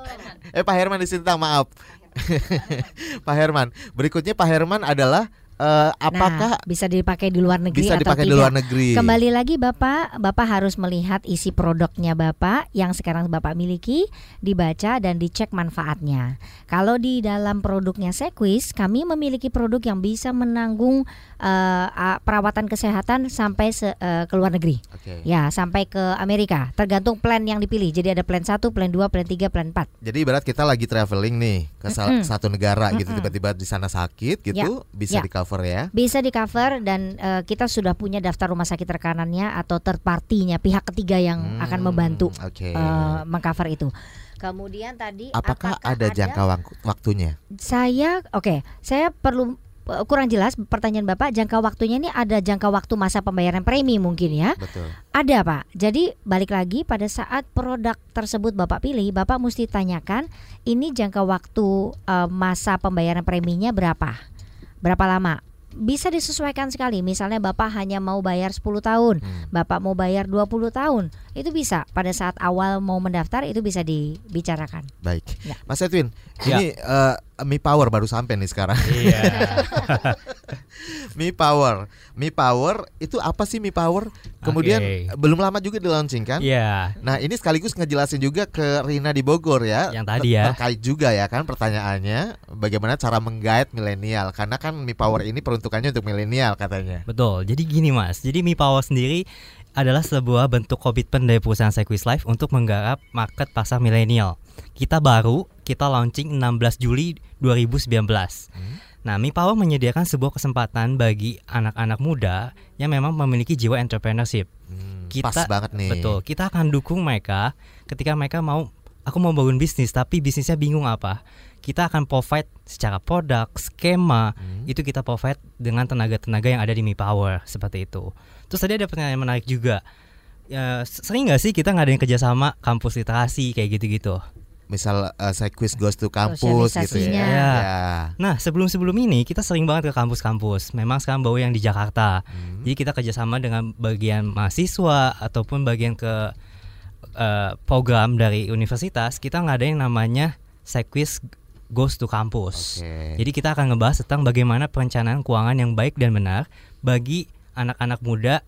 eh Pak Herman di Sintang, maaf. Pak Herman. Berikutnya Pak Herman adalah eh, apakah nah, bisa dipakai di luar negeri bisa atau dipakai di tidak? luar negeri? Kembali lagi Bapak, Bapak harus melihat isi produknya Bapak yang sekarang Bapak miliki, dibaca dan dicek manfaatnya. Kalau di dalam produknya Sequis, kami memiliki produk yang bisa menanggung a- perawatan kesehatan sampai se- eh, ke luar negeri. Oke. Ya, sampai ke Amerika, tergantung plan yang dipilih. Jadi ada plan 1, plan 2, plan 3, plan 4. Jadi ibarat kita lagi traveling nih ke sal- Mm-mm. satu negara gitu Mm-mm. tiba-tiba di sana sakit gitu bisa ya. di cover ya. Bisa di cover dan eh, kita sudah punya daftar rumah sakit rekanannya atau third party-nya pihak ketiga yang akan Hmm, membantu Oke. eh, mengcover itu. Kemudian tadi apakah, ada jangka wak- waktunya? Saya oke, saya perlu eh, kurang jelas pertanyaan Bapak jangka waktunya ini ada jangka waktu masa pembayaran premi mungkin ya. Betul. Ada Pak. Jadi balik lagi pada saat produk tersebut Bapak pilih, Bapak mesti tanyakan ini jangka waktu eh, masa pembayaran preminya berapa? Berapa lama? Bisa disesuaikan sekali. Misalnya Bapak hanya mau bayar 10 tahun, Hmm. Bapak mau bayar 20 tahun. Itu bisa pada saat awal mau mendaftar itu bisa dibicarakan. Baik. Ya. Mas Edwin, Ya. ini eh, Mi Power baru sampai nih sekarang. Iya. Mi Power. Mi Power itu apa sih Mi Power? Kemudian Oke. belum lama juga di launching kan? Iya. Nah ini sekaligus ngejelasin juga ke Rina di Bogor ya Yang tadi ya. Terkait juga ya kan pertanyaannya Bagaimana cara menggait milenial Karena kan Mi Power ini peruntukannya untuk milenial katanya Betul. Jadi gini Mas. Jadi Mi Power sendiri adalah sebuah bentuk komitmen dari perusahaan Sequis Life untuk menggarap market pasar milenial. Kita baru kita launching 16 Juli 2019. Nah, Mi Power menyediakan sebuah kesempatan bagi anak-anak muda yang memang memiliki jiwa entrepreneurship. Hmm, Kita Pas banget nih Betul. Kita akan dukung mereka ketika mereka mau aku mau bangun bisnis tapi bisnisnya bingung apa. Kita akan provide secara produk, skema, Hmm. itu kita provide dengan tenaga-tenaga yang ada di Mi Power seperti itu. Terus tadi ada pertanyaan menarik juga. Ya, sering nggak sih kita ngadain kerjasama kampus literasi kayak gitu-gitu? Misal uh, saya quiz goes to kampus gitu ya. Ya. Ya. Nah sebelum-sebelum ini kita sering banget ke kampus-kampus. Memang sekarang baru yang di Jakarta. Hmm. Jadi kita kerjasama dengan bagian mahasiswa ataupun bagian ke eh, program dari universitas. Kita ngadain namanya Sequis Goes to Campus. Oke. Jadi kita akan ngebahas tentang bagaimana perencanaan keuangan yang baik dan benar bagi anak-anak muda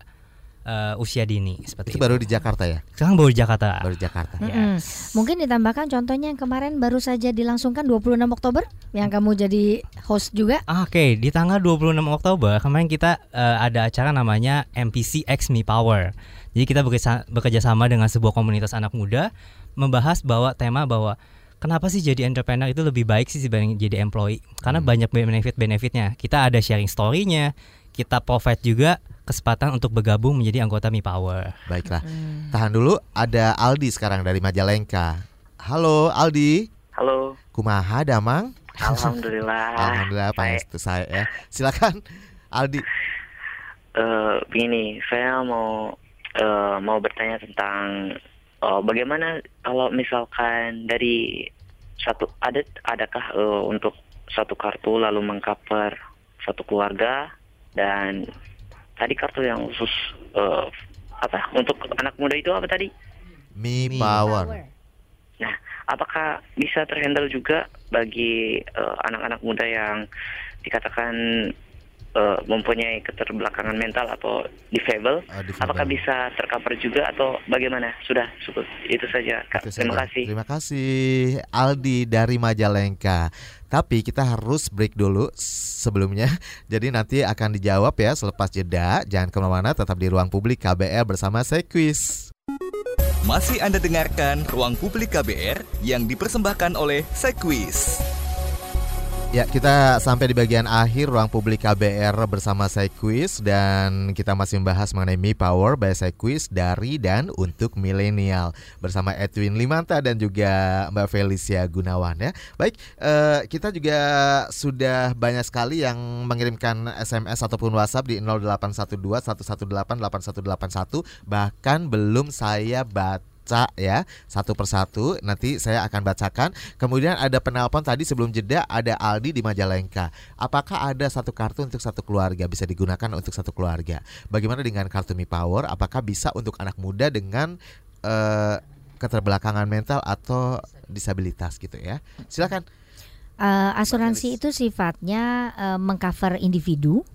eh, usia dini seperti Itu itu. baru di Jakarta ya Sekarang baru di Jakarta. Baru di Jakarta. Yes. Mungkin ditambahkan contohnya yang kemarin baru saja dilangsungkan 26 Oktober yang kamu jadi host juga. Ah, Oke, di tanggal 26 Oktober kemarin kita eh, ada acara namanya MPC X Me Power. Jadi kita bekerja, sama dengan sebuah komunitas anak muda membahas bahwa tema bahwa kenapa sih jadi entrepreneur itu lebih baik sih dibanding jadi employee? Karena banyak benefit-benefitnya. Kita ada sharing story-nya, kita provide juga kesempatan untuk bergabung menjadi anggota Mi Power. Baiklah. Tahan dulu Ada Aldi sekarang dari Majalengka. Halo Aldi. Halo, Kumaha damang? Alhamdulillah. Alhamdulillah Baik. Pak saya ya. Silakan Aldi. Eh, begini, saya mau eh, mau bertanya tentang eh, bagaimana kalau misalkan dari satu ada adakah eh, untuk satu kartu lalu mengcover satu keluarga dan tadi kartu yang khusus eh, apa untuk anak muda itu apa tadi? Mi Power Nah, apakah bisa terhandle juga bagi eh, anak-anak muda yang dikatakan eh, mempunyai keterbelakangan mental atau difabel? Oh, difabel. Apakah bisa tercover juga atau bagaimana? Sudah, cukup. Itu saja, Kak. Itu Terima saja. kasih. Terima kasih Aldi dari Majalengka. Tapi kita harus break dulu sebelumnya. Jadi nanti akan dijawab ya selepas jeda. Jangan ke mana-mana, tetap di ruang publik KBR bersama Quiz. Masih Anda dengarkan Ruang Publik KBR yang dipersembahkan oleh Sekwis. Ya, kita sampai di bagian akhir ruang publik KBR bersama saya Quiz dan kita masih membahas mengenai Mi Power by saya Quiz dari dan untuk milenial. Bersama Edwin Limanta dan juga Mbak Felicia Gunawan ya. Baik, eh, kita juga sudah banyak sekali yang mengirimkan SMS ataupun WhatsApp di 0812 118 8181 bahkan belum saya baca ya satu persatu. Nanti saya akan bacakan. Kemudian ada penelpon tadi sebelum jeda ada Aldi di Majalengka. Apakah ada satu kartu untuk satu keluarga? Bisa digunakan untuk satu keluarga. Bagaimana dengan kartu Mi Power? Apakah bisa untuk anak muda dengan eh, keterbelakangan mental atau disabilitas gitu ya? Silakan. Eh, asuransi itu sifatnya eh, mengcover individu.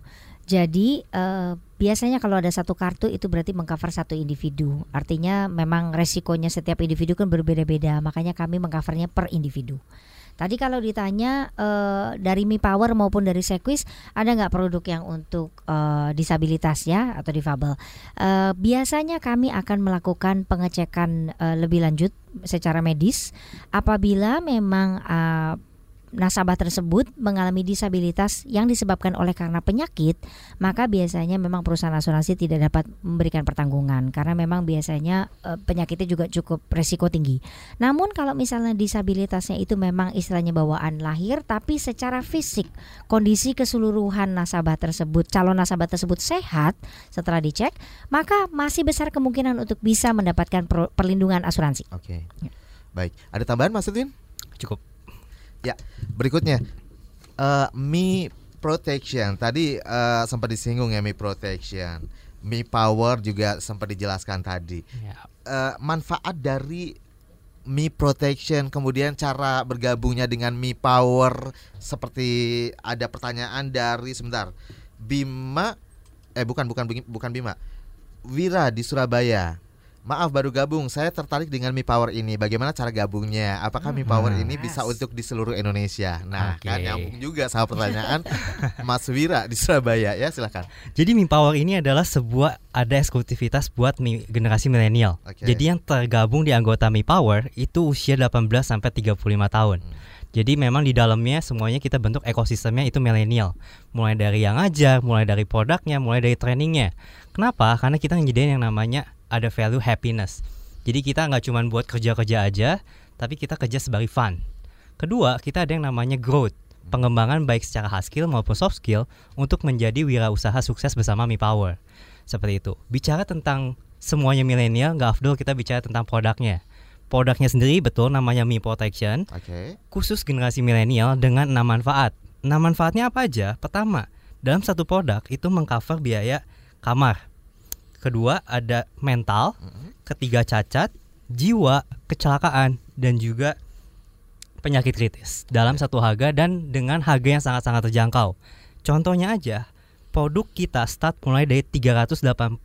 Jadi eh, biasanya kalau ada satu kartu itu berarti mengcover satu individu. Artinya memang resikonya setiap individu kan berbeda-beda. Makanya kami mengcovernya per individu. Tadi kalau ditanya eh, dari Mi Power maupun dari Sequis ada nggak produk yang untuk eh, disabilitas ya atau difabel? Eh, biasanya kami akan melakukan pengecekan lebih lanjut secara medis apabila memang nasabah tersebut mengalami disabilitas yang disebabkan oleh karena penyakit, maka biasanya memang perusahaan asuransi tidak dapat memberikan pertanggungan karena memang biasanya eh, penyakitnya juga cukup resiko tinggi. Namun kalau misalnya disabilitasnya itu memang istilahnya bawaan lahir tapi secara fisik kondisi keseluruhan nasabah tersebut, calon nasabah tersebut sehat setelah dicek, maka masih besar kemungkinan untuk bisa mendapatkan perlindungan asuransi. oke baik ada tambahan Mas Edwin Cukup. Ya, berikutnya eh Mi Protection tadi eh, sempat disinggung ya Mi Protection, Mi Power juga sempat dijelaskan tadi. Ya. Eh, manfaat dari Mi Protection kemudian cara bergabungnya dengan Mi Power seperti ada pertanyaan dari sebentar Bima eh bukan bukan bukan Bima. Wira di Surabaya. Maaf baru gabung, saya tertarik dengan Mi Power ini. Bagaimana cara gabungnya? Apakah Mi Power Hmm. ini bisa untuk di seluruh Indonesia? Nah, Oke. kan nyambung juga sama pertanyaan Mas Wira di Surabaya ya, silakan. Jadi Mi Power ini adalah sebuah ada eksklusivitas buat mi- generasi milenial. Oke. Jadi yang tergabung di anggota Mi Power itu usia 18 sampai 35 tahun. Hmm. Jadi memang di dalamnya semuanya kita bentuk ekosistemnya itu milenial. Mulai dari yang ngajar, mulai dari produknya, mulai dari trainingnya. Kenapa? Karena kita nyediain yang namanya ada value happiness. Jadi kita nggak cuma buat kerja-kerja aja, tapi kita kerja sebagai fun. Kedua, kita ada yang namanya growth, pengembangan baik secara hard skill maupun soft skill untuk menjadi wirausaha sukses bersama Mi Power. Seperti itu. Bicara tentang semuanya milenial, nggak afdol kita bicara tentang produknya. Produknya sendiri betul namanya Mi Protection, Oke. khusus generasi milenial dengan enam manfaat. Enam manfaatnya apa aja? Pertama, dalam satu produk itu mengcover biaya kamar. Kedua, ada mental. Ketiga, cacat, jiwa, kecelakaan, dan juga penyakit kritis dalam satu harga dan dengan harga yang sangat-sangat terjangkau. Contohnya aja, produk kita start mulai dari 380.000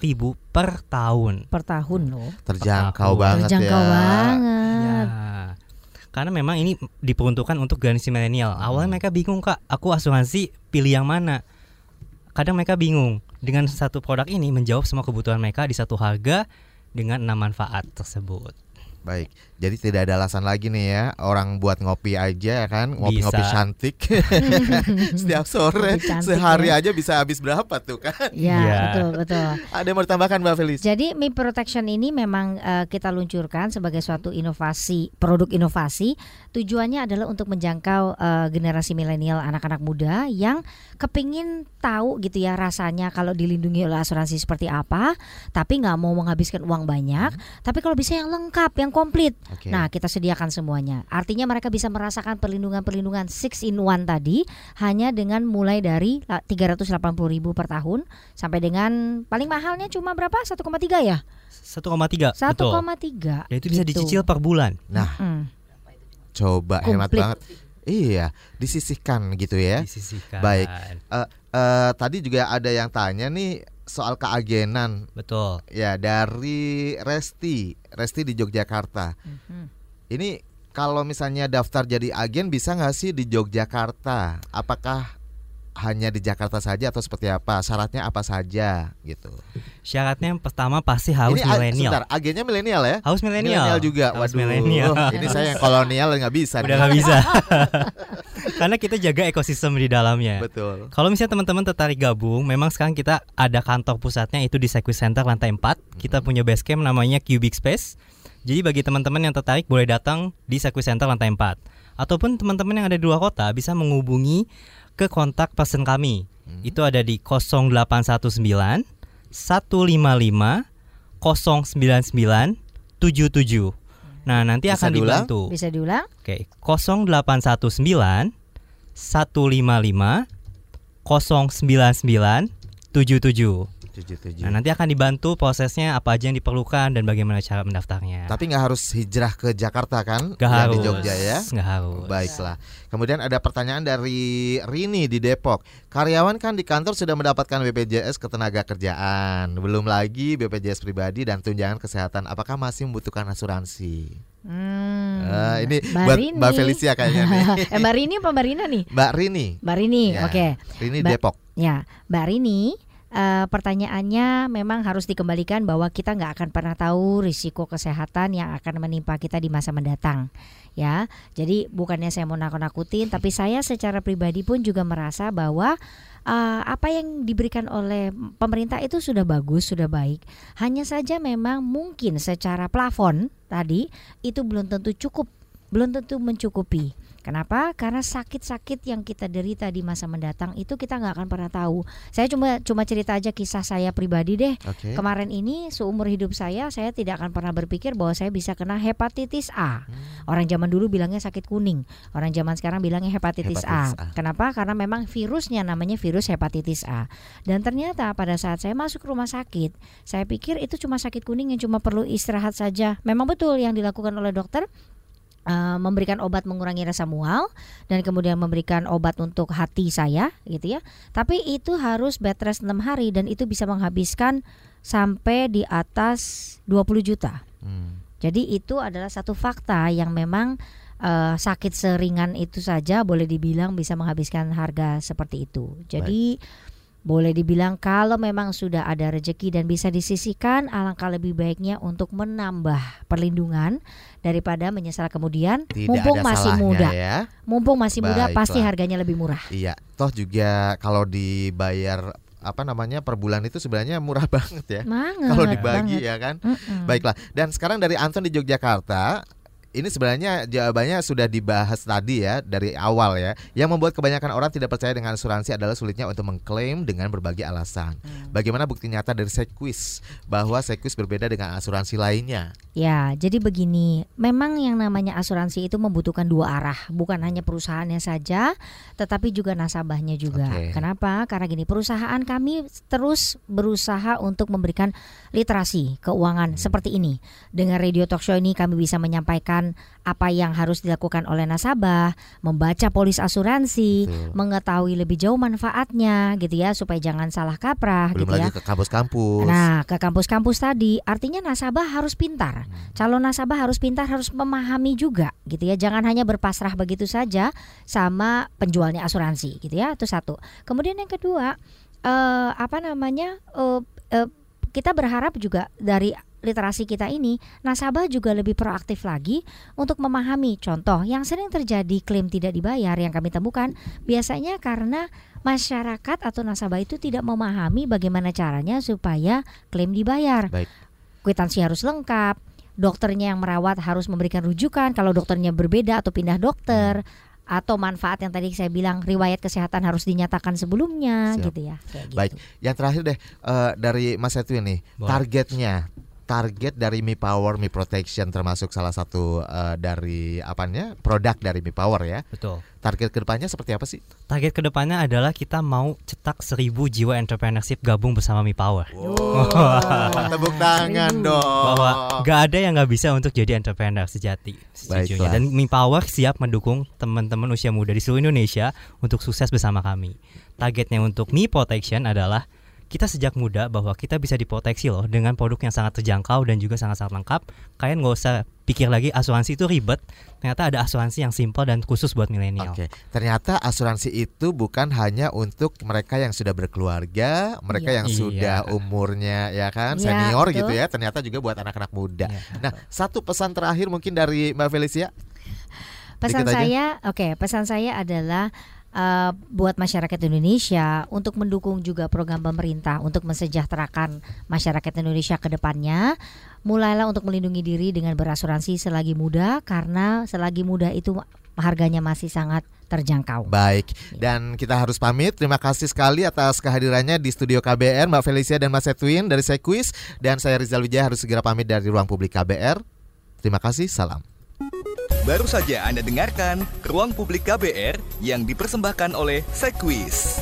ribu per tahun. per tahun loh. Terjangkau tahun. banget Terjangkau ya. banget. Ya. Karena memang ini diperuntukkan untuk generasi milenial. Hmm. Awalnya mereka bingung kak, aku asuransi pilih yang mana? Kadang mereka bingung. Dengan satu produk ini menjawab semua kebutuhan mereka di satu harga dengan enam manfaat tersebut. Baik, jadi tidak ada alasan lagi nih ya orang buat ngopi aja ya kan, ngopi-ngopi cantik setiap sore cantik sehari ya. aja bisa habis berapa tuh kan? Ya, Iya. betul betul. Ada yang mau ditambahkan Mbak Felis? Jadi Mi Protection ini memang eh, kita luncurkan sebagai suatu inovasi, produk inovasi. Tujuannya adalah untuk menjangkau eh, generasi milenial, anak-anak muda yang kepingin tahu gitu ya rasanya kalau dilindungi oleh asuransi seperti apa, tapi nggak mau menghabiskan uang banyak. Tapi kalau bisa yang lengkap, yang komplit. Oke. Nah, kita sediakan semuanya. Artinya mereka bisa merasakan perlindungan-perlindungan 6 in 1 tadi hanya dengan mulai dari la- 380.000 per tahun sampai dengan paling mahalnya cuma berapa? 1,3 ya? 1,3 betul. 1,3. Dan itu bisa gitu. dicicil per bulan. Nah, Hmm. coba hemat Komplit. banget. Iya, disisihkan gitu ya. Disisihkan. Baik. Eh, tadi juga ada yang tanya nih soal keagenan Betul. ya dari Resti, Resti di Yogyakarta. Mhm. Ini kalau misalnya daftar jadi agen bisa nggak sih di Yogyakarta? Apakah hanya di Jakarta saja atau seperti apa? Syaratnya apa saja gitu? Syaratnya yang pertama pasti harus milenial. sebentar, agennya milenial ya? Harus milenial. juga. Harus Waduh, milenial. ini saya yang kolonial nggak bisa. Udah nggak bisa. Karena kita jaga ekosistem di dalamnya. Betul. Kalau misalnya teman-teman tertarik gabung, memang sekarang kita ada kantor pusatnya itu di Circuit Center lantai 4. Kita punya base camp namanya Cubic Space. Jadi bagi teman-teman yang tertarik boleh datang di Circuit Center lantai 4. Ataupun teman-teman yang ada di luar kota bisa menghubungi ke kontak person kami. Itu ada di 0819 155 099 77. Nah, nanti Bisa akan diulang? dibantu. Bisa diulang? Oke, 0819 155 099 77. Tujuh, tujuh. Nah, nanti akan dibantu prosesnya apa aja yang diperlukan dan bagaimana cara mendaftarnya. Tapi nggak harus hijrah ke Jakarta kan? Yang harus. di Jogja ya. Nggak harus. Baiklah. Kemudian ada pertanyaan dari Rini di Depok. Karyawan kan di kantor sudah mendapatkan BPJS ketenaga kerjaan, belum lagi BPJS pribadi dan tunjangan kesehatan. Apakah masih membutuhkan asuransi? Hmm. Eh, ini Mbak buat Rini. Mbak Felicia kayaknya nih. eh, Mbak Rini apa Mbak Rina nih? Mbak Rini. Mbak Rini, Ya, oke. Rini Mbak- Depok. Ya, Mbak Rini, eh, pertanyaannya memang harus dikembalikan bahwa kita nggak akan pernah tahu risiko kesehatan yang akan menimpa kita di masa mendatang. Ya, jadi bukannya saya mau nakut-nakutin, tapi saya secara pribadi pun juga merasa bahwa eh, apa yang diberikan oleh pemerintah itu sudah bagus, sudah baik. Hanya saja memang mungkin secara plafon tadi itu belum tentu cukup, belum tentu mencukupi. Kenapa? Karena sakit-sakit yang kita derita di masa mendatang itu kita nggak akan pernah tahu. Saya cuma cuma cerita aja kisah saya pribadi deh. Oke. Kemarin ini seumur hidup saya saya tidak akan pernah berpikir bahwa saya bisa kena hepatitis A. Orang zaman dulu bilangnya sakit kuning, orang zaman sekarang bilangnya hepatitis, A. Hepatitis A. Kenapa? Karena memang virusnya namanya virus hepatitis A. Dan ternyata pada saat saya masuk rumah sakit, saya pikir itu cuma sakit kuning yang cuma perlu istirahat saja. Memang betul yang dilakukan oleh dokter uh, memberikan obat mengurangi rasa mual dan kemudian memberikan obat untuk hati saya gitu ya. Tapi itu harus bed rest 6 hari dan itu bisa menghabiskan sampai di atas 20 juta. Hmm. Jadi itu adalah satu fakta yang memang uh, sakit seringan itu saja boleh dibilang bisa menghabiskan harga seperti itu. Jadi boleh dibilang kalau memang sudah ada rezeki dan bisa disisihkan alangkah lebih baiknya untuk menambah perlindungan daripada menyesal kemudian Tidak mumpung masih muda. ya. Mumpung masih muda Baiklah. pasti harganya lebih murah. Iya, toh juga kalau dibayar apa namanya per bulan itu sebenarnya murah banget ya. Kalau dibagi banget. ya kan. Mm-mm. Baiklah. Dan sekarang dari Anton di Yogyakarta ini sebenarnya jawabannya sudah dibahas tadi ya dari awal ya. Yang membuat kebanyakan orang tidak percaya dengan asuransi adalah sulitnya untuk mengklaim dengan berbagai alasan. Hmm. Bagaimana bukti nyata dari Sequis bahwa Sequis berbeda dengan asuransi lainnya? Ya, jadi begini, memang yang namanya asuransi itu membutuhkan dua arah, bukan hanya perusahaannya saja, tetapi juga nasabahnya juga. Oke. Kenapa? Karena gini, perusahaan kami terus berusaha untuk memberikan literasi keuangan seperti ini. Dengan radio talk show ini kami bisa menyampaikan apa yang harus dilakukan oleh nasabah, membaca polis asuransi, Betul. mengetahui lebih jauh manfaatnya gitu ya supaya jangan salah kaprah Belum gitu ya. lagi ke kampus-kampus. Nah, ke kampus-kampus tadi artinya nasabah harus pintar. Calon nasabah harus pintar, harus memahami juga gitu ya. Jangan hanya berpasrah begitu saja sama penjualnya asuransi gitu ya. Itu satu. Kemudian yang kedua, eh apa namanya? eh eh, kita berharap juga dari literasi kita ini nasabah juga lebih proaktif lagi untuk memahami contoh yang sering terjadi klaim tidak dibayar yang kami temukan biasanya karena masyarakat atau nasabah itu tidak memahami bagaimana caranya supaya klaim dibayar. Baik. Kwitansi harus lengkap, dokternya yang merawat harus memberikan rujukan kalau dokternya berbeda atau pindah dokter atau manfaat yang tadi saya bilang riwayat kesehatan harus dinyatakan sebelumnya Siap. gitu ya. Kayak gitu. Baik, yang terakhir deh eh, dari Mas Edwin nih, Boleh. targetnya target dari Mi Power Mi Protection termasuk salah satu eh, dari apanya produk dari Mi Power ya. Betul. Target ke depannya seperti apa sih? Target ke depannya adalah kita mau cetak 1000 jiwa entrepreneurship gabung bersama Mi Power. Tepuk tangan Seribu. dong. Bahwa gak ada yang nggak bisa untuk jadi entrepreneur sejati sejujurnya. Dan Mi Power siap mendukung teman-teman usia muda di seluruh Indonesia untuk sukses bersama kami. Targetnya untuk Mi Protection adalah kita sejak muda bahwa kita bisa diproteksi loh dengan produk yang sangat terjangkau dan juga sangat-sangat lengkap. Kalian nggak usah pikir lagi asuransi itu ribet. Ternyata ada asuransi yang simpel dan khusus buat milenial. Oke, ternyata asuransi itu bukan hanya untuk mereka yang sudah berkeluarga, mereka Iya. yang Iya. sudah umurnya ya kan Iya, senior betul. gitu ya. Ternyata juga buat anak-anak muda. Iya. Nah, satu pesan terakhir mungkin dari Mbak Felicia. Pesan Dikit saya, oke, pesan saya adalah eh, buat masyarakat Indonesia untuk mendukung juga program pemerintah untuk mensejahterakan masyarakat Indonesia ke depannya. Mulailah untuk melindungi diri dengan berasuransi selagi muda karena selagi muda itu harganya masih sangat terjangkau. Baik, dan kita harus pamit. Terima kasih sekali atas kehadirannya di studio KBR, Mbak Felicia dan Mas Edwin dari Sequis. Dan saya Rizal Wijaya harus segera pamit dari ruang publik KBR. Terima kasih, salam. Baru saja Anda dengarkan Ruang Publik KBR yang dipersembahkan oleh Sequis.